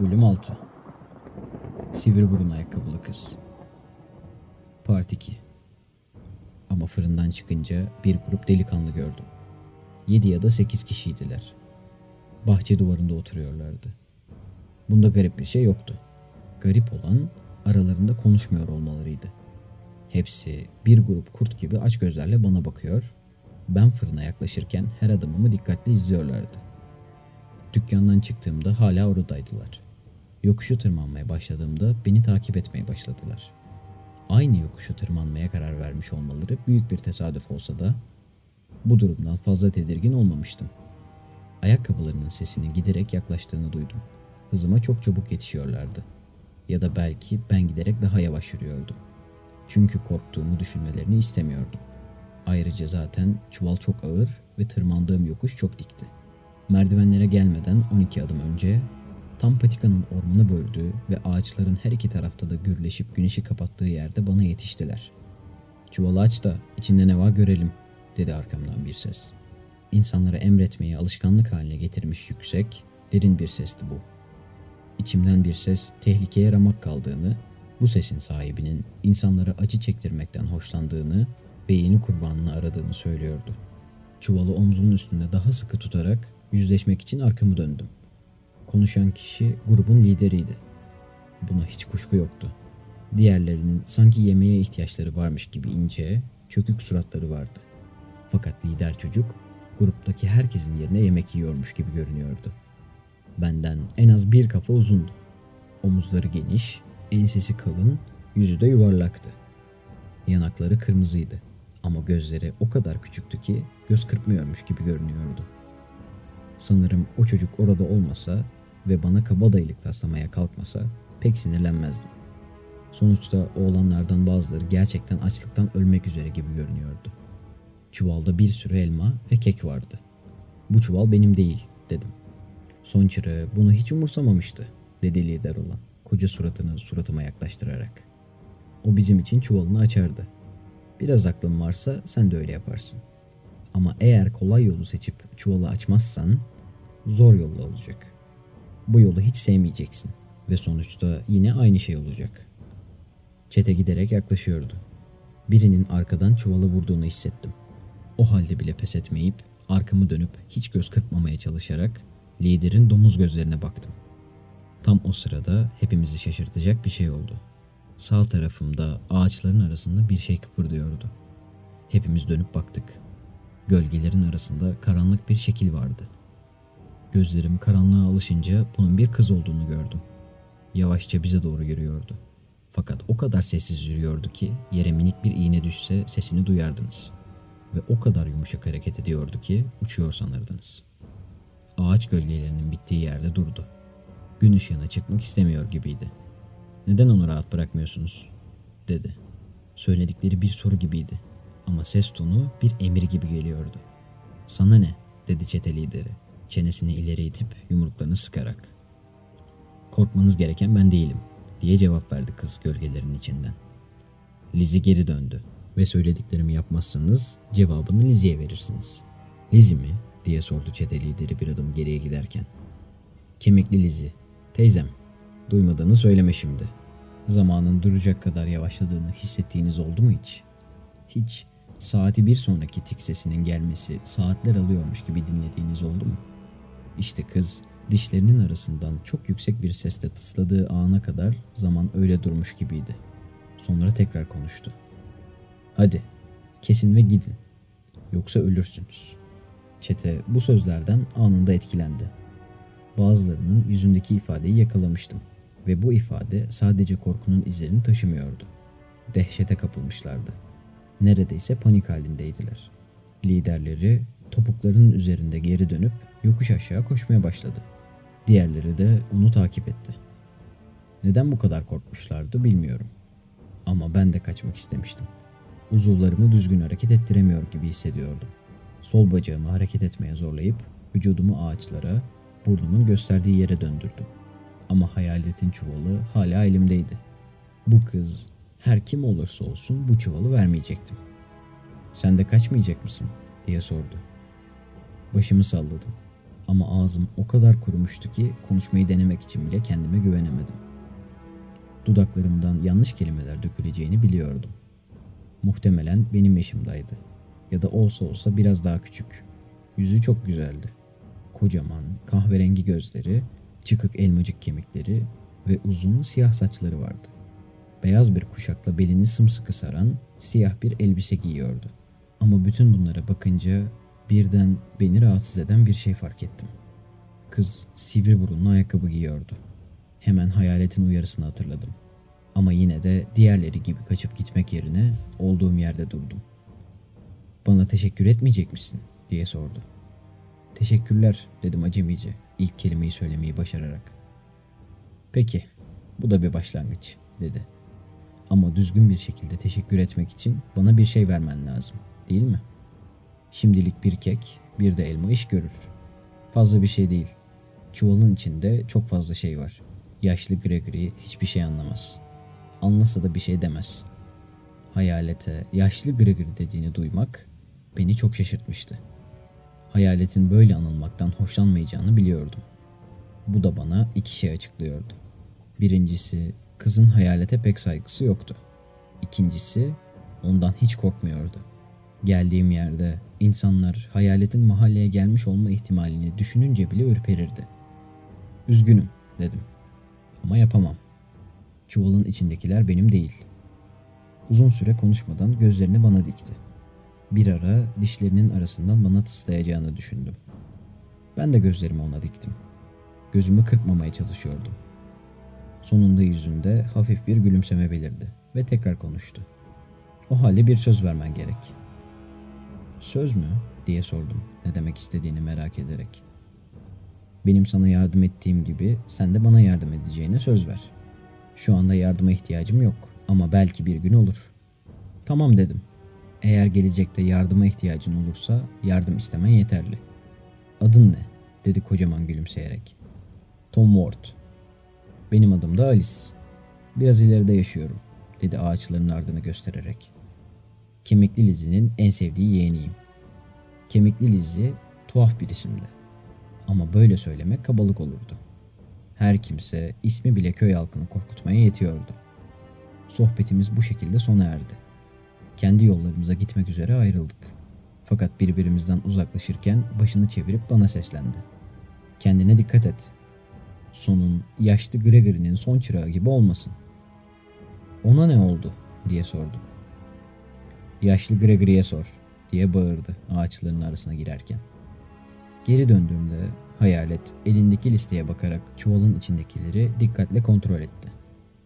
Bölüm 6 Sivri burun ayakkabılı kız Part 2 Ama fırından çıkınca bir grup delikanlı gördüm. 7 ya da 8 kişiydiler. Bahçe duvarında oturuyorlardı. Bunda garip bir şey yoktu. Garip olan aralarında konuşmuyor olmalarıydı. Hepsi bir grup kurt gibi aç gözlerle bana bakıyor. Ben fırına yaklaşırken her adımımı dikkatli izliyorlardı. Dükkandan çıktığımda hala oradaydılar. Yokuşu tırmanmaya başladığımda beni takip etmeye başladılar. Aynı yokuşu tırmanmaya karar vermiş olmaları büyük bir tesadüf olsa da bu durumdan fazla tedirgin olmamıştım. Ayakkabılarının sesinin giderek yaklaştığını duydum. Hızıma çok çabuk yetişiyorlardı. Ya da belki ben giderek daha yavaş yürüyordum. Çünkü korktuğumu düşünmelerini istemiyordum. Ayrıca zaten çuval çok ağır ve tırmandığım yokuş çok dikti. Merdivenlere gelmeden 12 adım önce tam patikanın ormanı böldüğü ve ağaçların her iki tarafta da gürleşip güneşi kapattığı yerde bana yetiştiler. Çuvalı aç da içinde ne var görelim dedi arkamdan bir ses. İnsanlara emretmeyi alışkanlık haline getirmiş yüksek, derin bir sesti bu. İçimden bir ses tehlikeye ramak kaldığını, bu sesin sahibinin insanlara acı çektirmekten hoşlandığını ve yeni kurbanını aradığını söylüyordu. Çuvalı omzumun üstünde daha sıkı tutarak yüzleşmek için arkamı döndüm. Konuşan kişi grubun lideriydi. Buna hiç kuşku yoktu. Diğerlerinin sanki yemeğe ihtiyaçları varmış gibi ince, çökük suratları vardı. Fakat lider çocuk gruptaki herkesin yerine yemek yiyormuş gibi görünüyordu. Benden en az bir kafa uzundu. Omuzları geniş, ensesi kalın, yüzü de yuvarlaktı. Yanakları kırmızıydı ama gözleri o kadar küçüktü ki göz kırpmıyormuş gibi görünüyordu. Sanırım o çocuk orada olmasa ve bana kabadayılık taslamaya kalkmasa pek sinirlenmezdim. Sonuçta oğlanlardan bazıları gerçekten açlıktan ölmek üzere gibi görünüyordu. Çuvalda bir sürü elma ve kek vardı. Bu çuval benim değil dedim. Son çırağı bunu hiç umursamamıştı dedi lider olan koca suratını suratıma yaklaştırarak. O bizim için çuvalını açardı. Biraz aklın varsa sen de öyle yaparsın. Ama eğer kolay yolu seçip çuvalı açmazsan zor yolla olacak. Bu yolu hiç sevmeyeceksin ve sonuçta yine aynı şey olacak. Çete giderek yaklaşıyordu. Birinin arkadan çuvalı vurduğunu hissettim. O halde bile pes etmeyip arkamı dönüp hiç göz kırpmamaya çalışarak liderin domuz gözlerine baktım. Tam o sırada hepimizi şaşırtacak bir şey oldu. Sağ tarafımda ağaçların arasında bir şey kıpırdıyordu. Hepimiz dönüp baktık. Gölgelerin arasında karanlık bir şekil vardı. Gözlerim karanlığa alışınca bunun bir kız olduğunu gördüm. Yavaşça bize doğru yürüyordu. Fakat o kadar sessiz yürüyordu ki yere minik bir iğne düşse sesini duyardınız. Ve o kadar yumuşak hareket ediyordu ki uçuyor sanırdınız. Ağaç gölgelerinin bittiği yerde durdu. Gün ışığına çıkmak istemiyor gibiydi. Neden onu rahat bırakmıyorsunuz? dedi. Söyledikleri bir soru gibiydi ama ses tonu bir emir gibi geliyordu. Sana ne? dedi çete lideri. Çenesini ileri itip yumruklarını sıkarak. Korkmanız gereken ben değilim diye cevap verdi kız gölgelerin içinden. Lizi geri döndü ve söylediklerimi yapmazsanız cevabını Lizi'ye verirsiniz. Lizi mi? diye sordu çete lideri bir adım geriye giderken. Kemikli Lizi. Teyzem. Duymadığını söyleme şimdi. Zamanın duracak kadar yavaşladığını hissettiğiniz oldu mu hiç? Hiç saati bir sonraki tik sesinin gelmesi saatler alıyormuş gibi dinlediğiniz oldu mu? İşte kız dişlerinin arasından çok yüksek bir sesle tısladığı ana kadar zaman öyle durmuş gibiydi. Sonra tekrar konuştu. Hadi kesin ve gidin. Yoksa ölürsünüz. Çete bu sözlerden anında etkilendi. Bazılarının yüzündeki ifadeyi yakalamıştım ve bu ifade sadece korkunun izlerini taşımıyordu. Dehşete kapılmışlardı. Neredeyse panik halindeydiler. Liderleri topuklarının üzerinde geri dönüp yokuş aşağı koşmaya başladı. Diğerleri de onu takip etti. Neden bu kadar korkmuşlardı bilmiyorum. Ama ben de kaçmak istemiştim. Uzuvlarımı düzgün hareket ettiremiyor gibi hissediyordum. Sol bacağımı hareket etmeye zorlayıp vücudumu ağaçlara, burnumun gösterdiği yere döndürdüm. Ama hayaletin çuvalı hala elimdeydi. Bu kız her kim olursa olsun bu çuvalı vermeyecektim. Sen de kaçmayacak mısın diye sordu. Başımı salladım. Ama ağzım o kadar kurumuştu ki konuşmayı denemek için bile kendime güvenemedim. Dudaklarımdan yanlış kelimeler döküleceğini biliyordum. Muhtemelen benim yaşımdaydı. Ya da olsa olsa biraz daha küçük. Yüzü çok güzeldi. Kocaman, kahverengi gözleri, çıkık elmacık kemikleri ve uzun siyah saçları vardı. Beyaz bir kuşakla belini sımsıkı saran siyah bir elbise giyiyordu. Ama bütün bunlara bakınca birden beni rahatsız eden bir şey fark ettim. Kız sivri burunlu ayakkabı giyiyordu. Hemen hayaletin uyarısını hatırladım. Ama yine de diğerleri gibi kaçıp gitmek yerine olduğum yerde durdum. Bana teşekkür etmeyecek misin diye sordu. Teşekkürler dedim acemice ilk kelimeyi söylemeyi başararak. Peki bu da bir başlangıç dedi. Ama düzgün bir şekilde teşekkür etmek için bana bir şey vermen lazım değil mi? Şimdilik bir kek bir de elma iş görür. Fazla bir şey değil. Çuvalın içinde çok fazla şey var. Yaşlı Gregory hiçbir şey anlamaz. Anlasa da bir şey demez. Hayalete yaşlı Gregory dediğini duymak beni çok şaşırtmıştı. Hayaletin böyle anılmaktan hoşlanmayacağını biliyordum. Bu da bana iki şey açıklıyordu. Birincisi kızın hayalete pek saygısı yoktu. İkincisi ondan hiç korkmuyordu. Geldiğim yerde insanlar hayaletin mahalleye gelmiş olma ihtimalini düşününce bile ürperirdi. Üzgünüm dedim. Ama yapamam. Çuvalın içindekiler benim değil. Uzun süre konuşmadan gözlerini bana dikti. Bir ara dişlerinin arasından bana tıslayacağını düşündüm. Ben de gözlerimi ona diktim. Gözümü kırpmamaya çalışıyordum. Sonunda yüzünde hafif bir gülümseme belirdi ve tekrar konuştu. O halde bir söz vermen gerek. Söz mü? diye sordum ne demek istediğini merak ederek. Benim sana yardım ettiğim gibi sen de bana yardım edeceğine söz ver. Şu anda yardıma ihtiyacım yok ama belki bir gün olur. Tamam dedim. Eğer gelecekte yardıma ihtiyacın olursa yardım istemen yeterli. Adın ne? dedi kocaman gülümseyerek. Tom Ward. Benim adım da Alice. Biraz ileride yaşıyorum, dedi ağaçların ardını göstererek. Kemikli Lizzie'nin en sevdiği yeğeniyim. Kemikli Lizzie tuhaf bir isimdi. Ama böyle söylemek kabalık olurdu. Her kimse ismi bile köy halkını korkutmaya yetiyordu. Sohbetimiz bu şekilde sona erdi. Kendi yollarımıza gitmek üzere ayrıldık. Fakat birbirimizden uzaklaşırken başını çevirip bana seslendi. Kendine dikkat et. Sonun yaşlı Gregory'nin son çırağı gibi olmasın. Ona ne oldu diye sordum. Yaşlı Gregory'e sor diye bağırdı ağaçların arasına girerken. Geri döndüğümde hayalet elindeki listeye bakarak çuvalın içindekileri dikkatle kontrol etti.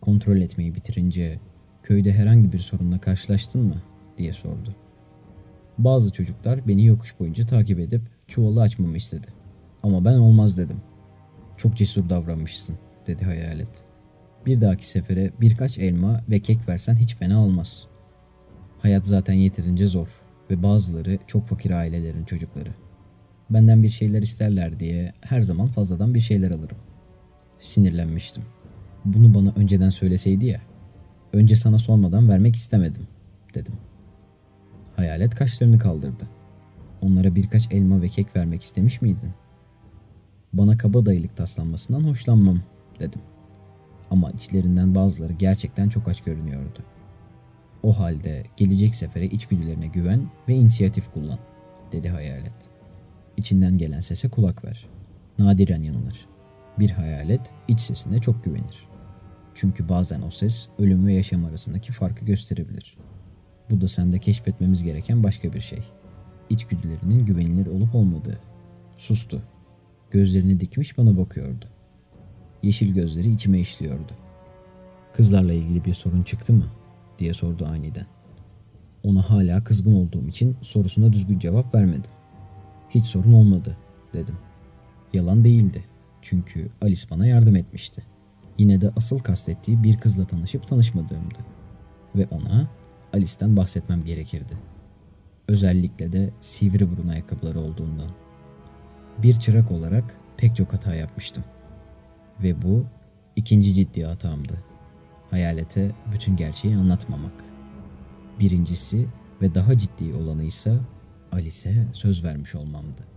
Kontrol etmeyi bitirince köyde herhangi bir sorunla karşılaştın mı diye sordu. Bazı çocuklar beni yokuş boyunca takip edip çuvalı açmamı istedi. Ama ben olmaz dedim. Çok cesur davranmışsın dedi hayalet. Bir dahaki sefere birkaç elma ve kek versen hiç fena olmaz. Hayat zaten yeterince zor ve bazıları çok fakir ailelerin çocukları. Benden bir şeyler isterler diye her zaman fazladan bir şeyler alırım. Sinirlenmiştim. Bunu bana önceden söyleseydi ya. Önce sana sormadan vermek istemedim dedim. Hayalet kaşlarını kaldırdı. Onlara birkaç elma ve kek vermek istemiş miydin? Bana kaba dayılık taslanmasından hoşlanmam dedim. Ama içlerinden bazıları gerçekten çok aç görünüyordu. O halde gelecek sefere içgüdülerine güven ve inisiyatif kullan, dedi hayalet. İçinden gelen sese kulak ver. Nadiren yanılır. Bir hayalet iç sesine çok güvenir. Çünkü bazen o ses ölüm ve yaşam arasındaki farkı gösterebilir. Bu da sende keşfetmemiz gereken başka bir şey. İçgüdülerinin güvenilir olup olmadığı. Sustu. Gözlerini dikmiş bana bakıyordu. Yeşil gözleri içime işliyordu. Kızlarla ilgili bir sorun çıktı mı? Diye sordu aniden. Ona hala kızgın olduğum için sorusuna düzgün cevap vermedim. Hiç sorun olmadı dedim. Yalan değildi. Çünkü Alice bana yardım etmişti. Yine de asıl kastettiği bir kızla tanışıp tanışmadığımdı. Ve ona Alice'den bahsetmem gerekirdi. Özellikle de sivri burun ayakkabıları olduğundan. Bir çırak olarak pek çok hata yapmıştım. Ve bu ikinci ciddi hatamdı. Hayalete bütün gerçeği anlatmamak. Birincisi ve daha ciddi olanı ise Alice'e söz vermiş olmamdı.